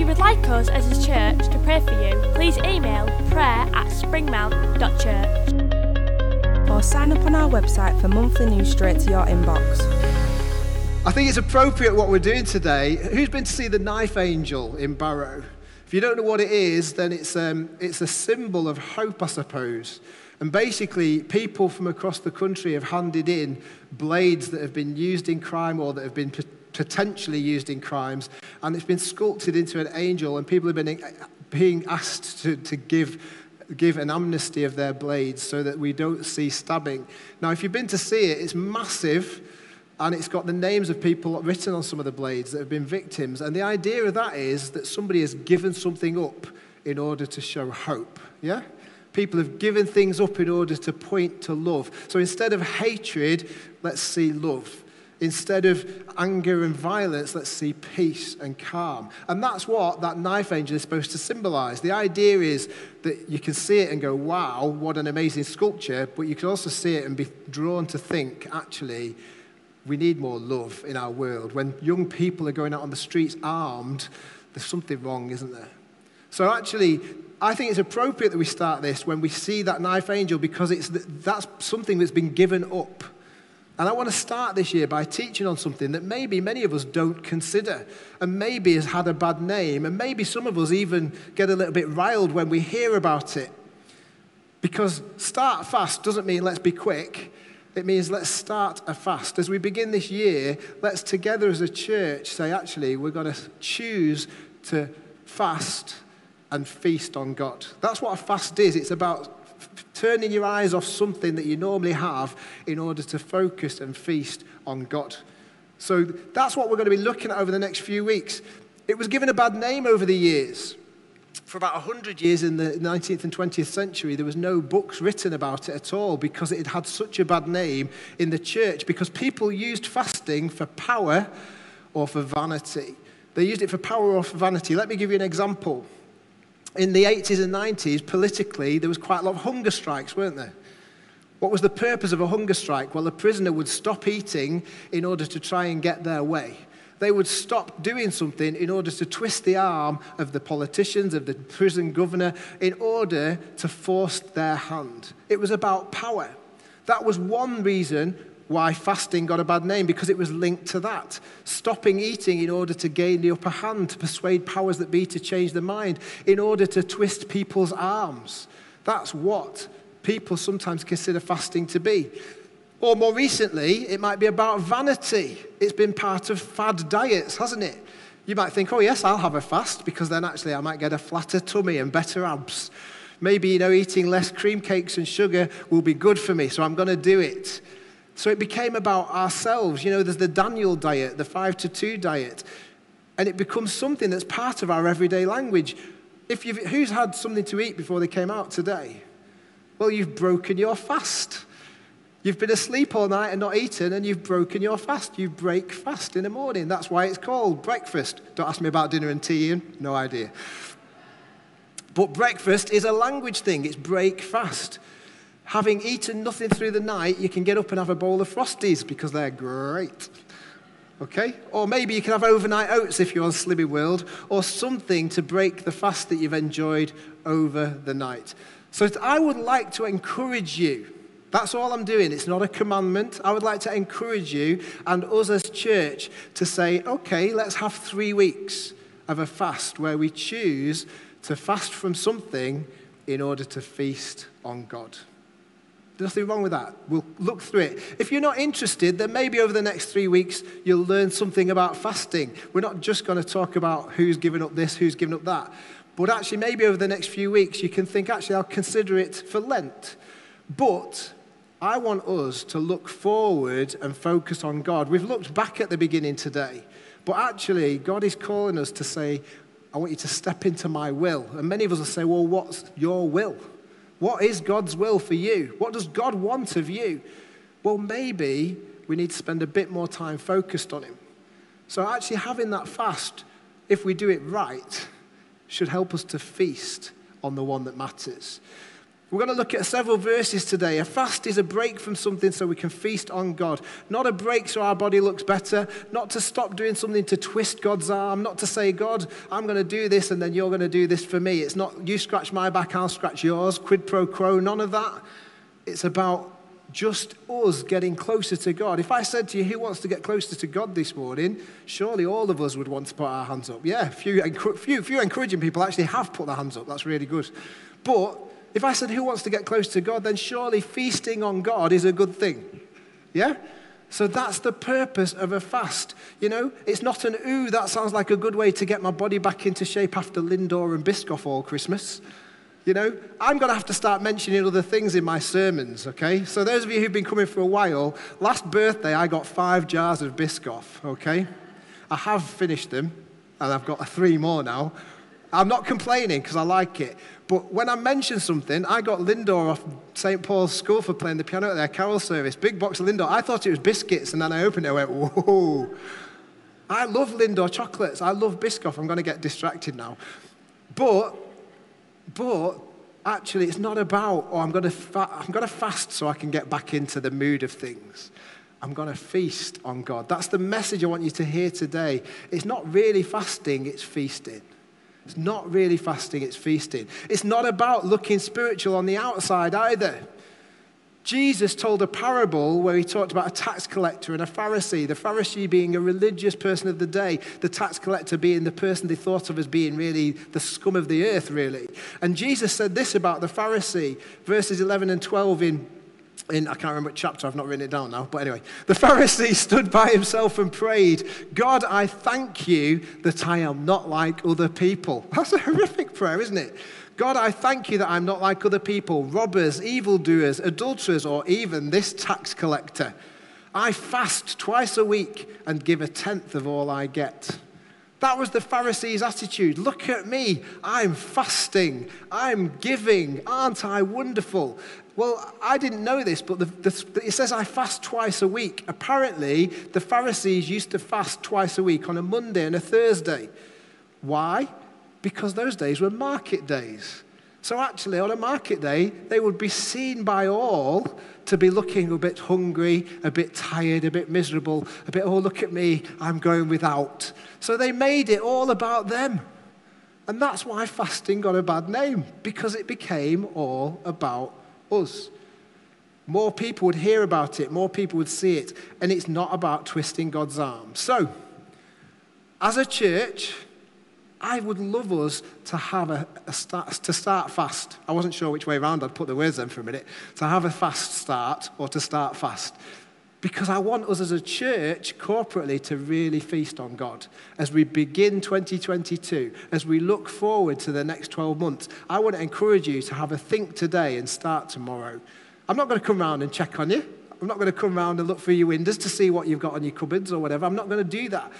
If you would like us as a church to pray for you, please email prayer at springmount.church. or sign up on our website for monthly news straight to your inbox. I think it's appropriate what we're doing today. Who's been to see the knife angel in Barrow? If you don't know what it is, then it's, um, it's a symbol of hope, I suppose. And basically, people from across the country have handed in blades that have been used in crime or that have been pot- potentially used in crimes, and it's been sculpted into an angel, and people have been uh, being asked to, to give give an amnesty of their blades so that we don't see stabbing. Now, if you've been to see it, it's massive and it's got the names of people written on some of the blades that have been victims. And the idea of that is that somebody has given something up in order to show hope. Yeah? People have given things up in order to point to love. So instead of hatred, let's see love. Instead of anger and violence, let's see peace and calm. And that's what that knife angel is supposed to symbolize. The idea is that you can see it and go, wow, what an amazing sculpture, but you can also see it and be drawn to think, actually, we need more love in our world. When young people are going out on the streets armed, there's something wrong, isn't there? So actually, I think it's appropriate that we start this when we see that knife angel because it's, that's something that's been given up. And I want to start this year by teaching on something that maybe many of us don't consider and maybe has had a bad name. And maybe some of us even get a little bit riled when we hear about it. Because start fast doesn't mean let's be quick. It means let's start a fast. As we begin this year, let's together as a church say, actually, we're going to choose to fast and feast on God. That's what a fast is. It's about turning your eyes off something that you normally have in order to focus and feast on God. So that's what we're going to be looking at over the next few weeks. It was given a bad name over the years. For about 100 years in the 19th and 20th century, there was no books written about it at all because it had had such a bad name in the church because people used fasting for power or for vanity. They used it for power or for vanity. Let me give you an example. In the 80s and 90s, politically, there was quite a lot of hunger strikes, weren't there? What was the purpose of a hunger strike? Well, a prisoner would stop eating in order to try and get their way. They would stop doing something in order to twist the arm of the politicians, of the prison governor, in order to force their hand. It was about power. That was one reason why fasting got a bad name, because it was linked to that. Stopping eating in order to gain the upper hand, to persuade powers that be to change their mind, in order to twist people's arms. That's what people sometimes consider fasting to be. Or more recently, it might be about vanity. It's been part of fad diets, hasn't it? You might think, oh, yes, I'll have a fast because then actually I might get a flatter tummy and better abs. Maybe, you know, eating less cream cakes and sugar will be good for me, so I'm going to do it. So it became about ourselves. You know, there's the Daniel diet, the five to two diet, and it becomes something that's part of our everyday language. If you've, who's had something to eat before they came out today? Well, you've broken your fast. You've been asleep all night and not eaten, and you've broken your fast. You break fast in the morning. That's why it's called breakfast. Don't ask me about dinner and tea, Ian. No idea. But breakfast is a language thing, it's break fast. Having eaten nothing through the night, you can get up and have a bowl of Frosties because they're great. Okay? Or maybe you can have overnight oats if you're on Slimming World, or something to break the fast that you've enjoyed over the night. So I would like to encourage you. That's all I'm doing. It's not a commandment. I would like to encourage you and us as church to say, okay, let's have three weeks of a fast where we choose to fast from something in order to feast on God. There's nothing wrong with that. We'll look through it. If you're not interested, then maybe over the next three weeks you'll learn something about fasting. We're not just going to talk about who's given up this, who's given up that. But actually, maybe over the next few weeks, you can think, actually, I'll consider it for Lent. But I want us to look forward and focus on God. We've looked back at the beginning today, but actually, God is calling us to say, I want you to step into my will. And many of us will say, Well, what's your will? What is God's will for you? What does God want of you? Well, maybe we need to spend a bit more time focused on Him. So, actually, having that fast, if we do it right, should help us to feast on the one that matters. We're going to look at several verses today. A fast is a break from something so we can feast on God. Not a break so our body looks better, not to stop doing something to twist God's arm, not to say, God, I'm going to do this and then you're going to do this for me. It's not you scratch my back, I'll scratch yours, quid pro quo, none of that. It's about just us getting closer to God. If I said to you, who wants to get closer to God this morning? Surely all of us would want to put our hands up. Yeah, few, few, few encouraging people actually have put their hands up. That's really good. But if I said, who wants to get close to God? Then surely feasting on God is a good thing. Yeah? So that's the purpose of a fast. You know, it's not an ooh, that sounds like a good way to get my body back into shape after Lindor and Biscoff all Christmas. You know, I'm going to have to start mentioning other things in my sermons, okay? So, those of you who've been coming for a while, last birthday I got five jars of Biscoff, okay? I have finished them, and I've got three more now. I'm not complaining because I like it. But when I mention something, I got Lindor off St. Paul's School for playing the piano at their carol service. Big box of Lindor. I thought it was biscuits, and then I opened it and went, whoa. I love Lindor chocolates. I love Biscoff. I'm going to get distracted now. But but actually, it's not about, oh, I'm going, to fa- I'm going to fast so I can get back into the mood of things. I'm going to feast on God. That's the message I want you to hear today. It's not really fasting, it's feasting. It's not really fasting, it's feasting. It's not about looking spiritual on the outside either. Jesus told a parable where he talked about a tax collector and a Pharisee, the Pharisee being a religious person of the day, the tax collector being the person they thought of as being really the scum of the earth, really. And Jesus said this about the Pharisee, verses 11 and 12 in in, I can't remember chapter, I've not written it down now, but anyway. The Pharisee stood by himself and prayed, God, I thank you that I am not like other people. That's a horrific prayer, isn't it? God, I thank you that I'm not like other people, robbers, evildoers, adulterers, or even this tax collector. I fast twice a week and give a tenth of all I get. That was the Pharisees' attitude. Look at me. I'm fasting. I'm giving. Aren't I wonderful? Well, I didn't know this, but the, the, it says I fast twice a week. Apparently, the Pharisees used to fast twice a week on a Monday and a Thursday. Why? because those days were market days. So, actually, on a market day, they would be seen by all to be looking a bit hungry, a bit tired, a bit miserable, a bit, oh, look at me, I'm going without. So, they made it all about them. And that's why fasting got a bad name, because it became all about us. More people would hear about it, more people would see it, and it's not about twisting God's arm. So, as a church, I would love us to have a, a, start, to start fast. I wasn't sure which way around I'd put the words in for a minute. To have a fast start or to start fast. Because I want us as a church corporately to really feast on God. As we begin 2022, as we look forward to the next 12 months, I want to encourage you to have a think today and start tomorrow. I'm not going to come around and check on you. I'm not going to come around and look through your windows to see what you've got on your cupboards or whatever. I'm not going to do that.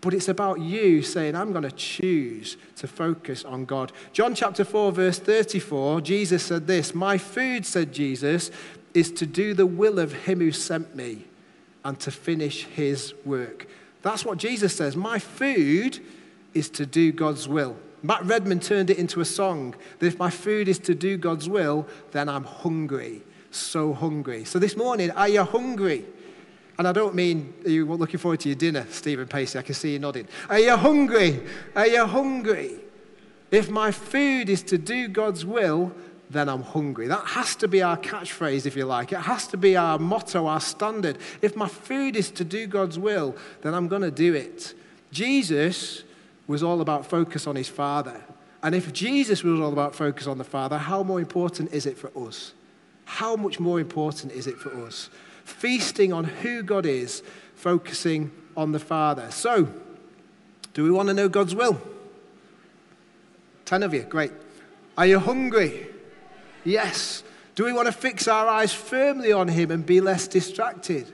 But it's about you saying, I'm going to choose to focus on God. John chapter 4, verse 34, Jesus said this My food, said Jesus, is to do the will of him who sent me and to finish his work. That's what Jesus says. My food is to do God's will. Matt Redman turned it into a song that if my food is to do God's will, then I'm hungry, so hungry. So this morning, are you hungry? And I don't mean are you looking forward to your dinner, Stephen Pacey. I can see you nodding. Are you hungry? Are you hungry? If my food is to do God's will, then I'm hungry. That has to be our catchphrase, if you like. It has to be our motto, our standard. If my food is to do God's will, then I'm going to do it. Jesus was all about focus on his Father. And if Jesus was all about focus on the Father, how more important is it for us? How much more important is it for us? feasting on who God is, focusing on the Father. So, do we want to know God's will? Ten of you, great. Are you hungry? Yes. Do we want to fix our eyes firmly on Him and be less distracted?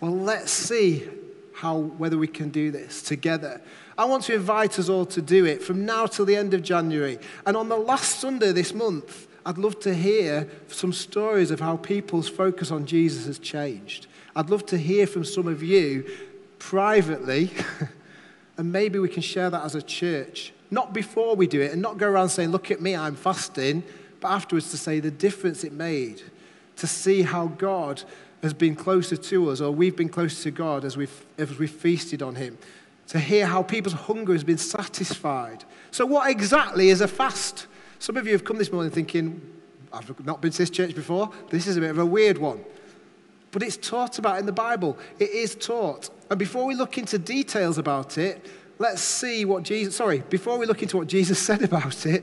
Well, let's see how whether we can do this together. I want to invite us all to do it from now till the end of January. And on the last Sunday this month, I'd love to hear some stories of how people's focus on Jesus has changed. I'd love to hear from some of you privately, and maybe we can share that as a church. Not before we do it, and not go around saying, Look at me, I'm fasting, but afterwards to say the difference it made, to see how God has been closer to us, or we've been closer to God as we've, as we've feasted on Him to hear how people's hunger has been satisfied. So, what exactly is a fast? Some of you have come this morning thinking, I've not been to this church before. This is a bit of a weird one. But it's taught about in the Bible. It is taught. And before we look into details about it, let's see what Jesus, sorry, before we look into what Jesus said about it,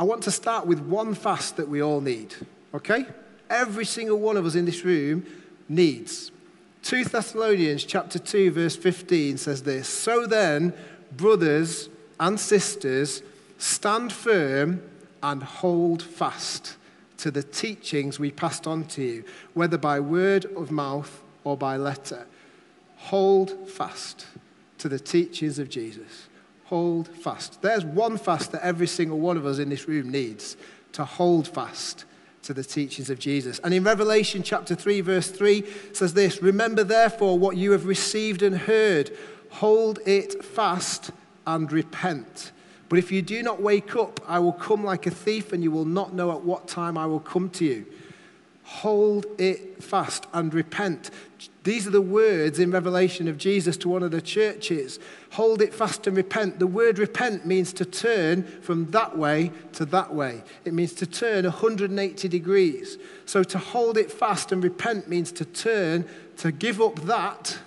I want to start with one fast that we all need. Okay? Every single one of us in this room needs. 2 Thessalonians chapter 2 verse 15 says this, "So then, brothers and sisters, stand firm and hold fast to the teachings we passed on to you, whether by word of mouth or by letter. Hold fast to the teachings of Jesus. Hold fast. There's one fast that every single one of us in this room needs to hold fast to the teachings of Jesus. And in Revelation chapter 3, verse 3 says this Remember therefore what you have received and heard, hold it fast and repent. But if you do not wake up, I will come like a thief, and you will not know at what time I will come to you. Hold it fast and repent. These are the words in Revelation of Jesus to one of the churches. Hold it fast and repent. The word repent means to turn from that way to that way. It means to turn 180 degrees. So to hold it fast and repent means to turn, to give up that,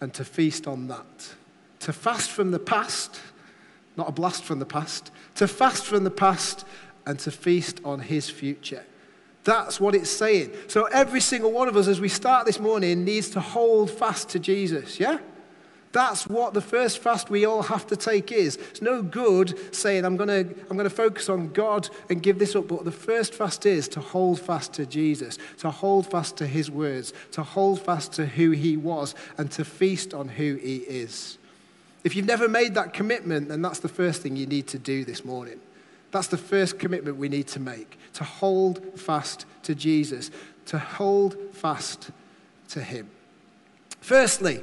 and to feast on that. To fast from the past, not a blast from the past, to fast from the past and to feast on his future. That's what it's saying. So every single one of us, as we start this morning, needs to hold fast to Jesus, yeah? That's what the first fast we all have to take is. It's no good saying, I'm going to I'm to focus on God and give this up. But the first fast is to hold fast to Jesus, to hold fast to his words, to hold fast to who he was, and to feast on who he is. If you've never made that commitment, then that's the first thing you need to do this morning. That's the first commitment we need to make to hold fast to Jesus, to hold fast to Him. Firstly,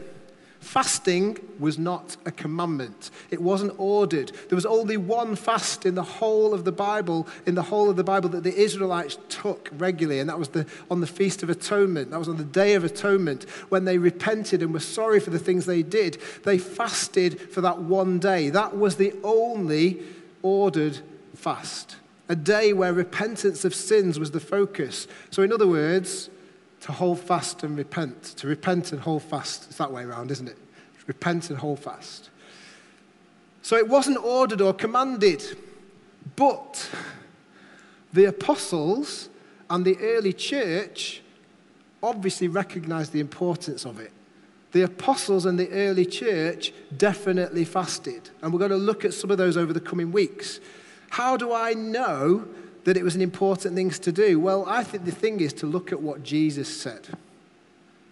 fasting was not a commandment. It wasn't ordered. There was only one fast in the whole of the Bible, in the whole of the Bible that the Israelites took regularly, and that was the, on the Feast of Atonement. That was on the Day of Atonement when they repented and were sorry for the things they did. They fasted for that one day. That was the only ordered fast, a day where repentance of sins was the focus. So, in other words, to hold fast and repent, to repent and hold fast. It's that way around, isn't it? Repent and hold fast. So, it wasn't ordered or commanded, but the apostles and the early church obviously recognized the importance of it. The apostles and the early church definitely fasted. And we're going to look at some of those over the coming weeks. How do I know that it was an important thing to do? Well, I think the thing is to look at what Jesus said.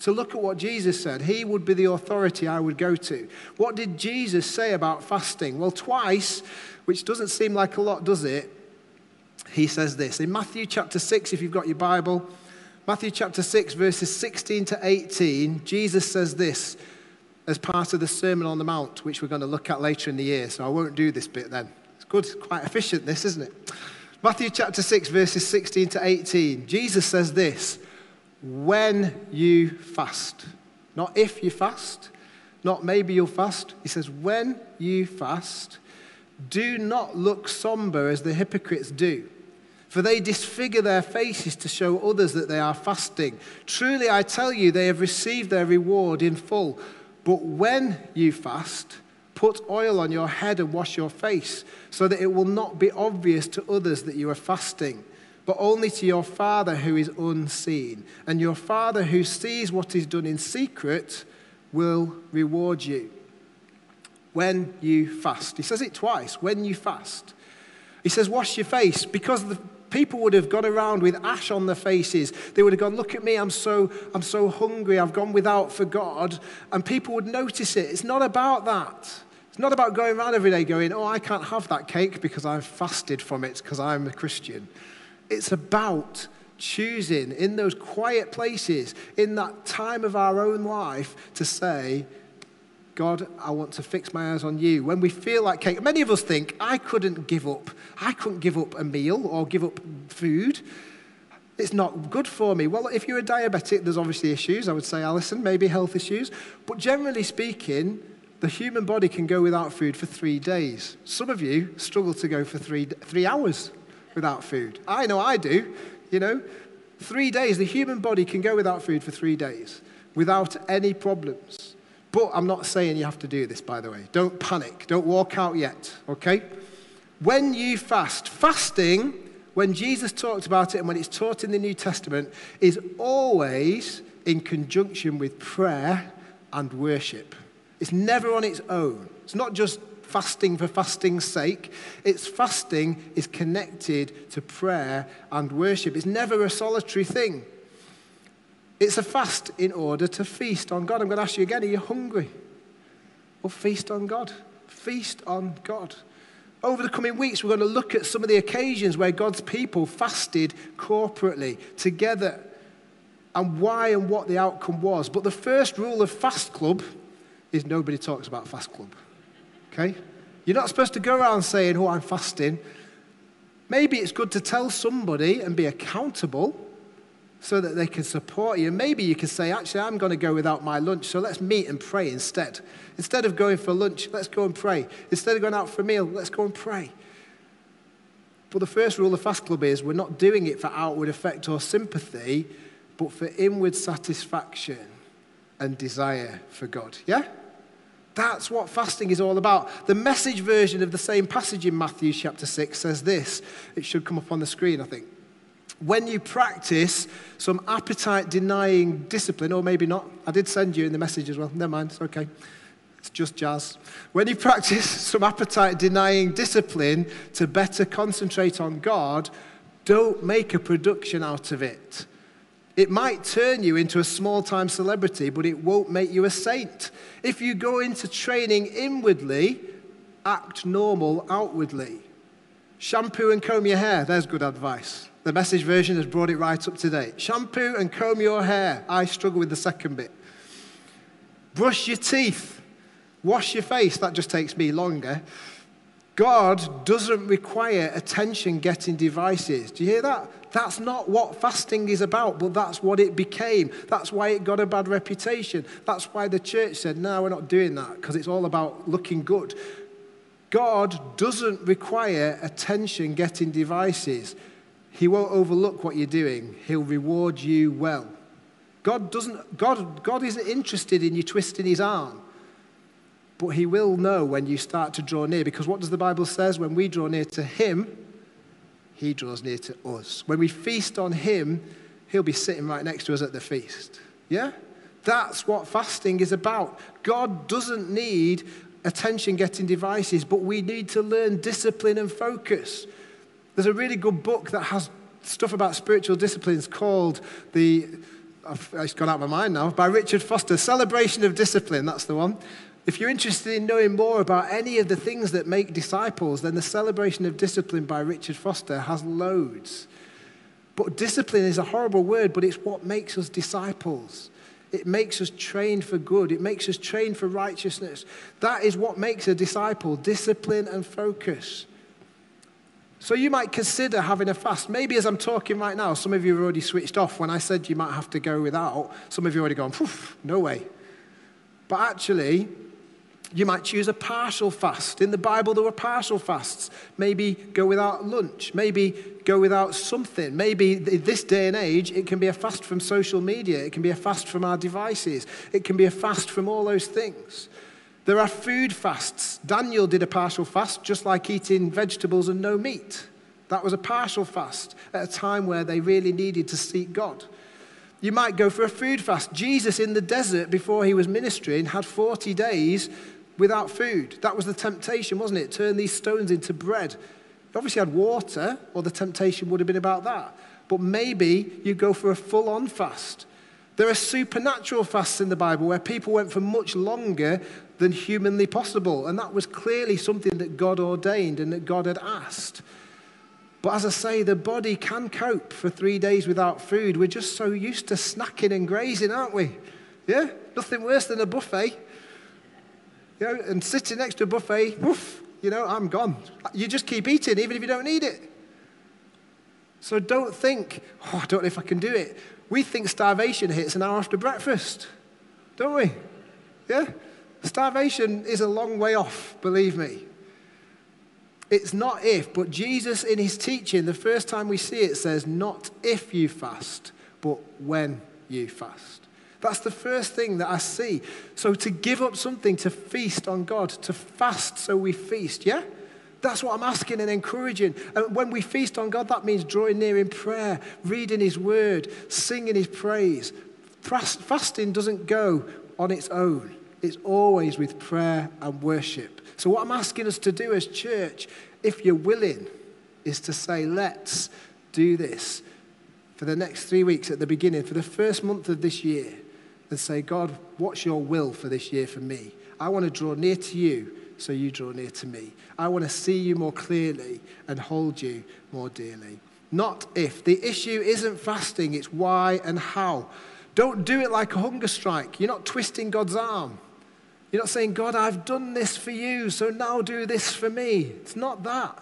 To look at what Jesus said. He would be the authority I would go to. What did Jesus say about fasting? Well, twice, which doesn't seem like a lot, does it? He says this. In Matthew chapter 6, if you've got your Bible, Matthew chapter 6, verses 16 to 18, Jesus says this as part of the Sermon on the Mount, which we're going to look at later in the year, so I won't do this bit then. Good, quite efficient, this, isn't it? Matthew chapter 6, verses 16 to 18. Jesus says this when you fast. Not if you fast, not maybe you'll fast. He says, when you fast, do not look somber as the hypocrites do. For they disfigure their faces to show others that they are fasting. Truly, I tell you, they have received their reward in full. But when you fast, Put oil on your head and wash your face, so that it will not be obvious to others that you are fasting, but only to your Father who is unseen. And your Father who sees what is done in secret will reward you. When you fast. He says it twice when you fast. He says, wash your face, because the People would have gone around with ash on their faces. They would have gone, Look at me, I'm so, I'm so hungry, I've gone without for God. And people would notice it. It's not about that. It's not about going around every day going, Oh, I can't have that cake because I've fasted from it because I'm a Christian. It's about choosing in those quiet places, in that time of our own life, to say, God, I want to fix my eyes on you. When we feel like cake, many of us think, I couldn't give up. I couldn't give up a meal or give up food. It's not good for me. Well, if you're a diabetic, there's obviously issues. I would say, Alison, maybe health issues. But generally speaking, the human body can go without food for three days. Some of you struggle to go for three, three hours without food. I know I do. You know, three days, the human body can go without food for three days without any problems. But I'm not saying you have to do this, by the way. Don't panic. Don't walk out yet, okay? When you fast, fasting, when Jesus talked about it and when it's taught in the New Testament, is always in conjunction with prayer and worship. It's never on its own. It's not just fasting for fasting's sake. It's fasting is connected to prayer and worship. It's never a solitary thing. It's a fast in order to feast on God. I'm going to ask you again are you hungry? Well, feast on God. Feast on God. Over the coming weeks, we're going to look at some of the occasions where God's people fasted corporately together and why and what the outcome was. But the first rule of Fast Club is nobody talks about Fast Club. Okay? You're not supposed to go around saying, Oh, I'm fasting. Maybe it's good to tell somebody and be accountable so that they can support you. Maybe you can say, Actually, I'm going to go without my lunch, so let's meet and pray instead. Instead of going for lunch, let's go and pray. Instead of going out for a meal, let's go and pray. But the first rule of Fast Club is we're not doing it for outward effect or sympathy, but for inward satisfaction and desire for God. Yeah? That's what fasting is all about. The message version of the same passage in Matthew chapter 6 says this. It should come up on the screen, I think. When you practice some appetite denying discipline, or maybe not, I did send you in the message as well. Never mind, it's okay. It's just jazz. When you practice some appetite denying discipline to better concentrate on God, don't make a production out of it. It might turn you into a small time celebrity, but it won't make you a saint. If you go into training inwardly, act normal outwardly. Shampoo and comb your hair, there's good advice. The message version has brought it right up to date. Shampoo and comb your hair. I struggle with the second bit. Brush your teeth. Wash your face. That just takes me longer. God doesn't require attention getting devices. Do you hear that? That's not what fasting is about, but that's what it became. That's why it got a bad reputation. That's why the church said, no, we're not doing that, because it's all about looking good. God doesn't require attention getting devices. He won't overlook what you're doing, He'll reward you well. God, doesn't, God, God isn't interested in you twisting His arm. But he will know when you start to draw near because what does the Bible says when we draw near to him he draws near to us. When we feast on him, he'll be sitting right next to us at the feast. Yeah? That's what fasting is about. God doesn't need attention getting devices, but we need to learn discipline and focus. There's a really good book that has stuff about spiritual disciplines called the, it's gone out of my mind now, by Richard Foster, Celebration of Discipline, that's the one. If you're interested in knowing more about any of the things that make disciples, then the Celebration of Discipline by Richard Foster has loads. But discipline is a horrible word, but it's what makes us disciples. It makes us trained for good. It makes us trained for righteousness. That is what makes a disciple discipline and focus. So you might consider having a fast. Maybe as I'm talking right now, some of you have already switched off. When I said you might have to go without, some of you already gone, no way. But actually, you might choose a partial fast. In the Bible, there were partial fasts. Maybe go without lunch. Maybe go without something. Maybe this day and age, it can be a fast from social media. It can be a fast from our devices. It can be a fast from all those things. There are food fasts. Daniel did a partial fast, just like eating vegetables and no meat. That was a partial fast at a time where they really needed to seek God. You might go for a food fast. Jesus in the desert, before he was ministering, had 40 days without food. That was the temptation, wasn't it? Turn these stones into bread. obviously had water, or the temptation would have been about that. But maybe you go for a full on fast. There are supernatural fasts in the Bible where people went for much longer than humanly possible. And that was clearly something that God ordained and that God had asked. But as I say, the body can cope for three days without food. We're just so used to snacking and grazing, aren't we? Yeah? Nothing worse than a buffet. You know, and sitting next to a buffet, woof, you know, I'm gone. You just keep eating even if you don't need it. So don't think, oh, I don't know if I can do it. We think starvation hits an hour after breakfast, don't we? Yeah? Starvation is a long way off, believe me. It's not if, but Jesus in his teaching, the first time we see it says, not if you fast, but when you fast. That's the first thing that I see. So to give up something to feast on God, to fast so we feast, yeah? That's what I'm asking and encouraging. And when we feast on God, that means drawing near in prayer, reading His word, singing His praise. Fasting doesn't go on its own, it's always with prayer and worship. So, what I'm asking us to do as church, if you're willing, is to say, let's do this for the next three weeks at the beginning, for the first month of this year, and say, God, what's your will for this year for me? I want to draw near to you so you draw near to me. I want to see you more clearly and hold you more dearly. Not if. The issue isn't fasting, it's why and how. Don't do it like a hunger strike. You're not twisting God's arm. You're not saying, God, I've done this for you, so now do this for me. It's not that.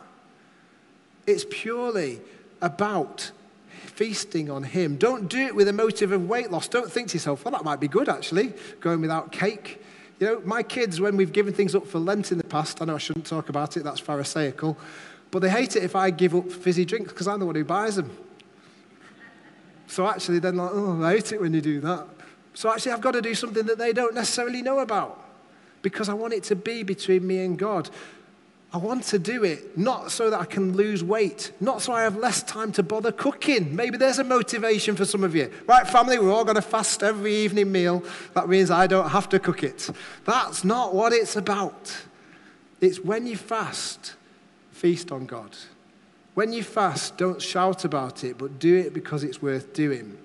It's purely about feasting on Him. Don't do it with a motive of weight loss. Don't think to yourself, well, that might be good actually, going without cake. You know, my kids, when we've given things up for Lent in the past, I know I shouldn't talk about it, that's Pharisaical, but they hate it if I give up fizzy drinks because I'm the one who buys them. So actually, then like, oh, I hate it when you do that. So actually, I've got to do something that they don't necessarily know about because I want it to be between me and God. I want to do it not so that I can lose weight, not so I have less time to bother cooking. Maybe there's a motivation for some of you. Right, family, we're all going to fast every evening meal. That means I don't have to cook it. That's not what it's about. It's when you fast, feast on God. When you fast, don't shout about it, but do it because it's worth doing.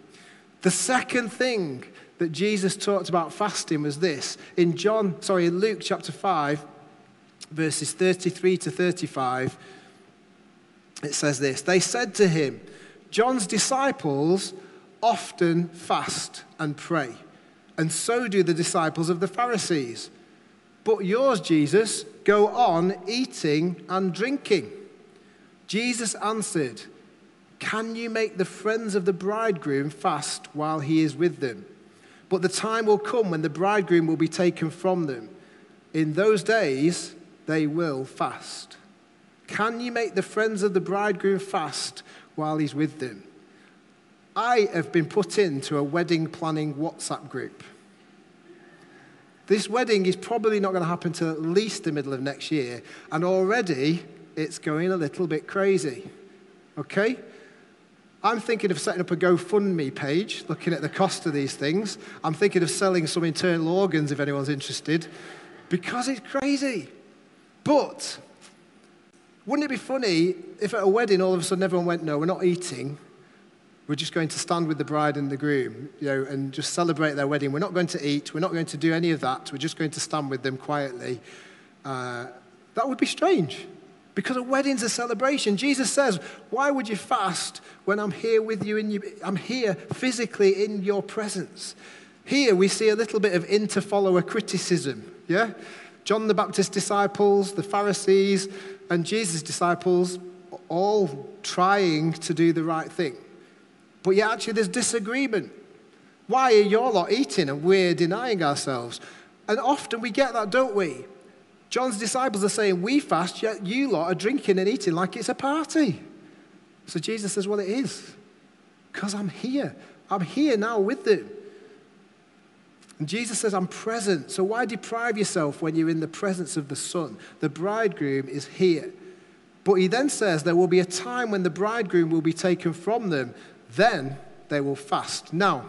The second thing that Jesus talked about fasting was this. In John, sorry, in Luke chapter 5, verses 33 to 35, it says this They said to him, John's disciples often fast and pray, and so do the disciples of the Pharisees. But yours, Jesus, go on eating and drinking. Jesus answered, Can you make the friends of the bridegroom fast while he is with them? But the time will come when the bridegroom will be taken from them. In those days, they will fast. Can you make the friends of the bridegroom fast while he's with them? I have been put into a wedding planning WhatsApp group. This wedding is probably not going to happen till at least the middle of next year, and already it's going a little bit crazy. Okay? I'm thinking of setting up a GoFundMe page, looking at the cost of these things. I'm thinking of selling some internal organs if anyone's interested, because it's crazy. But wouldn't it be funny if at a wedding all of a sudden everyone went, no, we're not eating. We're just going to stand with the bride and the groom, you know, and just celebrate their wedding. We're not going to eat. We're not going to do any of that. We're just going to stand with them quietly. Uh, that would be strange because a wedding's a celebration. Jesus says, Why would you fast when I'm here with you? In you? I'm here physically in your presence. Here we see a little bit of inter follower criticism. Yeah? John the Baptist's disciples, the Pharisees, and Jesus' disciples all trying to do the right thing. But yet, actually, there's disagreement. Why are your lot eating and we're denying ourselves? And often we get that, don't we? John's disciples are saying, We fast, yet you lot are drinking and eating like it's a party. So Jesus says, Well, it is. Because I'm here. I'm here now with them. And Jesus says, I'm present. So why deprive yourself when you're in the presence of the Son? The bridegroom is here. But he then says, There will be a time when the bridegroom will be taken from them. Then they will fast. Now,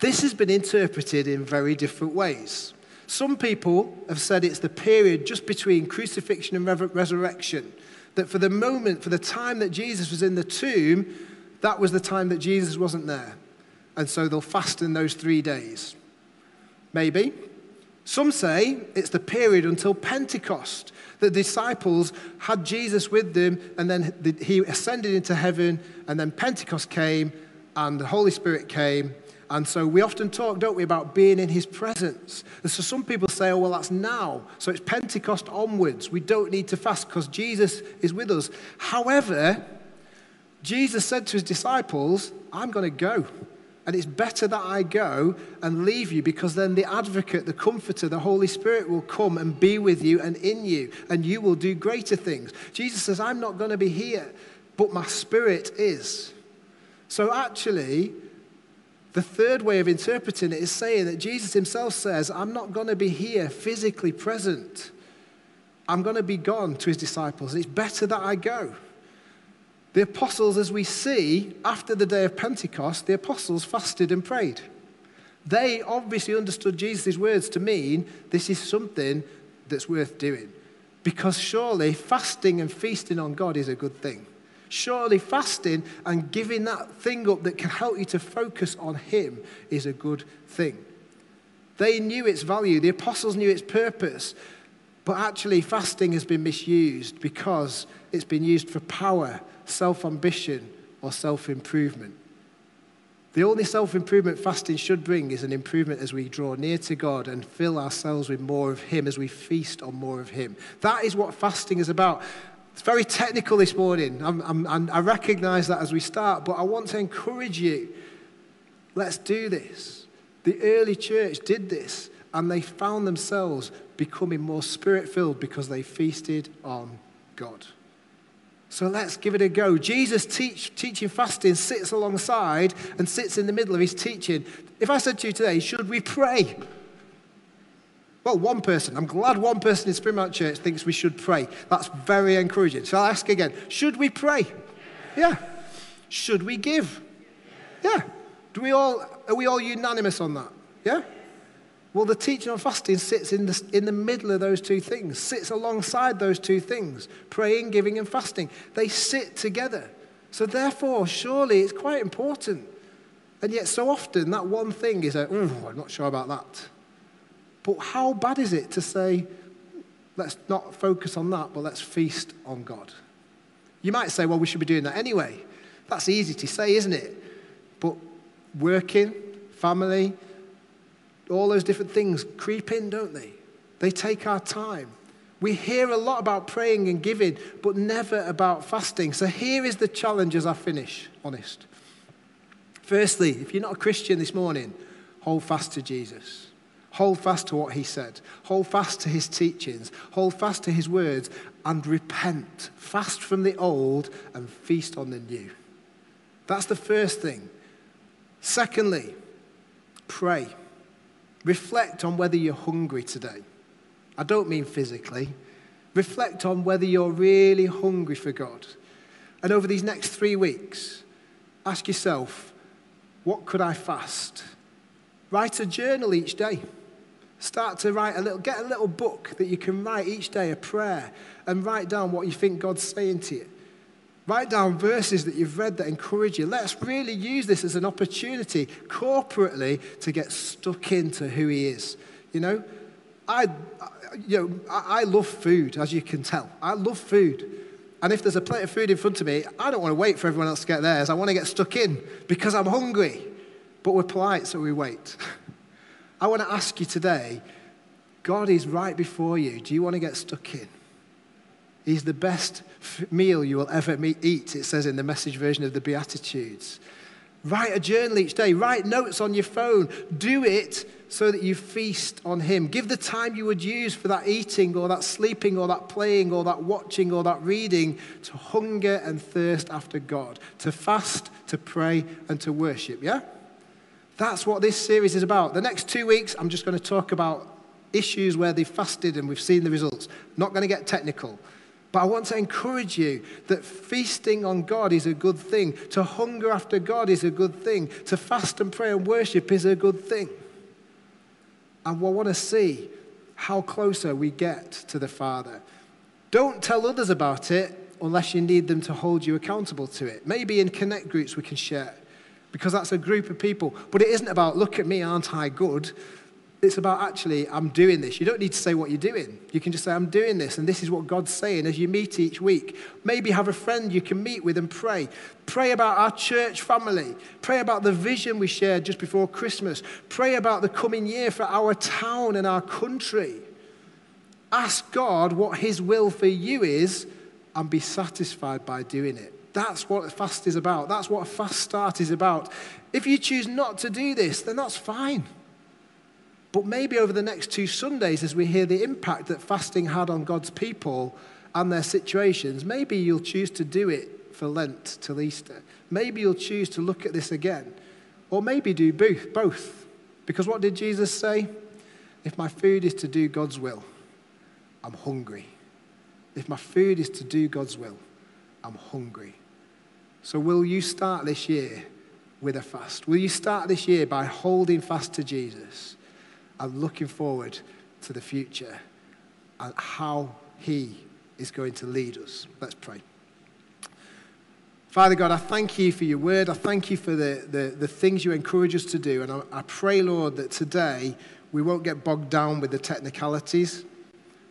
this has been interpreted in very different ways. Some people have said it's the period just between crucifixion and resurrection. That for the moment, for the time that Jesus was in the tomb, that was the time that Jesus wasn't there. And so they'll fast in those three days. Maybe. Some say it's the period until Pentecost. The disciples had Jesus with them, and then he ascended into heaven, and then Pentecost came, and the Holy Spirit came. And so we often talk, don't we, about being in his presence. And so some people say, oh, well, that's now. So it's Pentecost onwards. We don't need to fast because Jesus is with us. However, Jesus said to his disciples, I'm going to go. And it's better that I go and leave you because then the advocate, the comforter, the Holy Spirit will come and be with you and in you, and you will do greater things. Jesus says, I'm not going to be here, but my spirit is. So actually, the third way of interpreting it is saying that Jesus himself says, I'm not going to be here physically present. I'm going to be gone to his disciples. It's better that I go. The apostles, as we see after the day of Pentecost, the apostles fasted and prayed. They obviously understood Jesus' words to mean this is something that's worth doing. Because surely fasting and feasting on God is a good thing. Surely fasting and giving that thing up that can help you to focus on Him is a good thing. They knew its value, the apostles knew its purpose, but actually, fasting has been misused because it's been used for power self ambition, or self improvement. The only self improvement fasting should bring is an improvement as we draw near to God and fill ourselves with more of Him, as we feast on more of Him. That is what fasting is about. It's very technical this morning. I'm, I'm, i recognize that as we start, but I want to encourage you. Let's do this. The early church did this, and they found themselves becoming more spirit filled because they feasted on God. So let's give it a go. Jesus teach, teaching fasting sits alongside and sits in the middle of his teaching. If I said to you today, should we pray? Well, one person. I'm glad one person in Springmount Church thinks we should pray. That's very encouraging. So I'll ask again should we pray? Yeah. Should we give? Yeah. Do we all, are we all unanimous on that? Yeah? Well, the teaching on fasting sits in the, in the middle of those two things, sits alongside those two things praying, giving, and fasting. They sit together. So, therefore, surely it's quite important. And yet, so often, that one thing is a, oh, I'm not sure about that. But how bad is it to say, let's not focus on that, but let's feast on God? You might say, well, we should be doing that anyway. That's easy to say, isn't it? But working, family, all those different things creep in, don't they? They take our time. We hear a lot about praying and giving, but never about fasting. So here is the challenge as I finish, honest. Firstly, if you're not a Christian this morning, hold fast to Jesus. Hold fast to what he said. Hold fast to his teachings. Hold fast to his words and repent. Fast from the old and feast on the new. That's the first thing. Secondly, pray. Reflect on whether you're hungry today. I don't mean physically. Reflect on whether you're really hungry for God. And over these next three weeks, ask yourself, what could I fast? Write a journal each day. Start to write a little, get a little book that you can write each day, a prayer, and write down what you think God's saying to you. Write down verses that you've read that encourage you. Let's really use this as an opportunity corporately to get stuck into who He is. You know, I, you know, I love food, as you can tell. I love food. And if there's a plate of food in front of me, I don't want to wait for everyone else to get theirs. I want to get stuck in because I'm hungry. But we're polite, so we wait. I want to ask you today God is right before you. Do you want to get stuck in? He's the best meal you will ever eat, it says in the message version of the Beatitudes. Write a journal each day, write notes on your phone. Do it so that you feast on Him. Give the time you would use for that eating or that sleeping or that playing or that watching or that reading to hunger and thirst after God, to fast, to pray, and to worship. Yeah? That's what this series is about. The next two weeks, I'm just going to talk about issues where they've fasted and we've seen the results. Not going to get technical. But I want to encourage you that feasting on God is a good thing. To hunger after God is a good thing. To fast and pray and worship is a good thing. And we want to see how closer we get to the Father. Don't tell others about it unless you need them to hold you accountable to it. Maybe in connect groups we can share because that's a group of people. But it isn't about, look at me, aren't I good? It's about actually, I'm doing this. You don't need to say what you're doing. You can just say, I'm doing this, and this is what God's saying as you meet each week. Maybe have a friend you can meet with and pray. Pray about our church family. Pray about the vision we shared just before Christmas. Pray about the coming year for our town and our country. Ask God what His will for you is and be satisfied by doing it. That's what a fast is about. That's what a fast start is about. If you choose not to do this, then that's fine. But maybe over the next two Sundays, as we hear the impact that fasting had on God's people and their situations, maybe you'll choose to do it for Lent till Easter. Maybe you'll choose to look at this again. Or maybe do both. both. Because what did Jesus say? If my food is to do God's will, I'm hungry. If my food is to do God's will, I'm hungry. So, will you start this year with a fast? Will you start this year by holding fast to Jesus and looking forward to the future and how He is going to lead us? Let's pray. Father God, I thank you for your word. I thank you for the, the, the things you encourage us to do. And I, I pray, Lord, that today we won't get bogged down with the technicalities.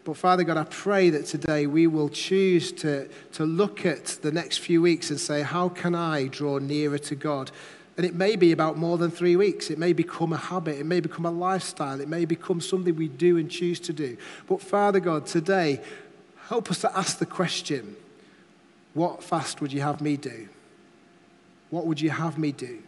But Father God, I pray that today we will choose to, to look at the next few weeks and say, how can I draw nearer to God? And it may be about more than three weeks. It may become a habit. It may become a lifestyle. It may become something we do and choose to do. But Father God, today, help us to ask the question what fast would you have me do? What would you have me do?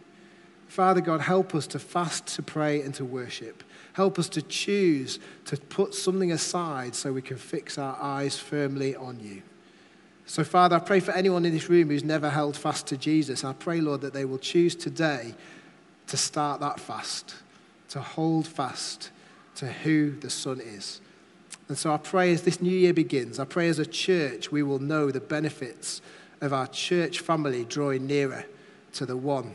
Father God, help us to fast, to pray, and to worship. Help us to choose to put something aside so we can fix our eyes firmly on you. So, Father, I pray for anyone in this room who's never held fast to Jesus. I pray, Lord, that they will choose today to start that fast, to hold fast to who the Son is. And so I pray as this new year begins, I pray as a church we will know the benefits of our church family drawing nearer to the one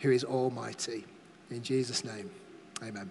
who is almighty. In Jesus' name, amen.